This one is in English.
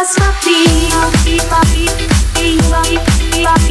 Cause my feet, my feet, my feet, my feet, my feet.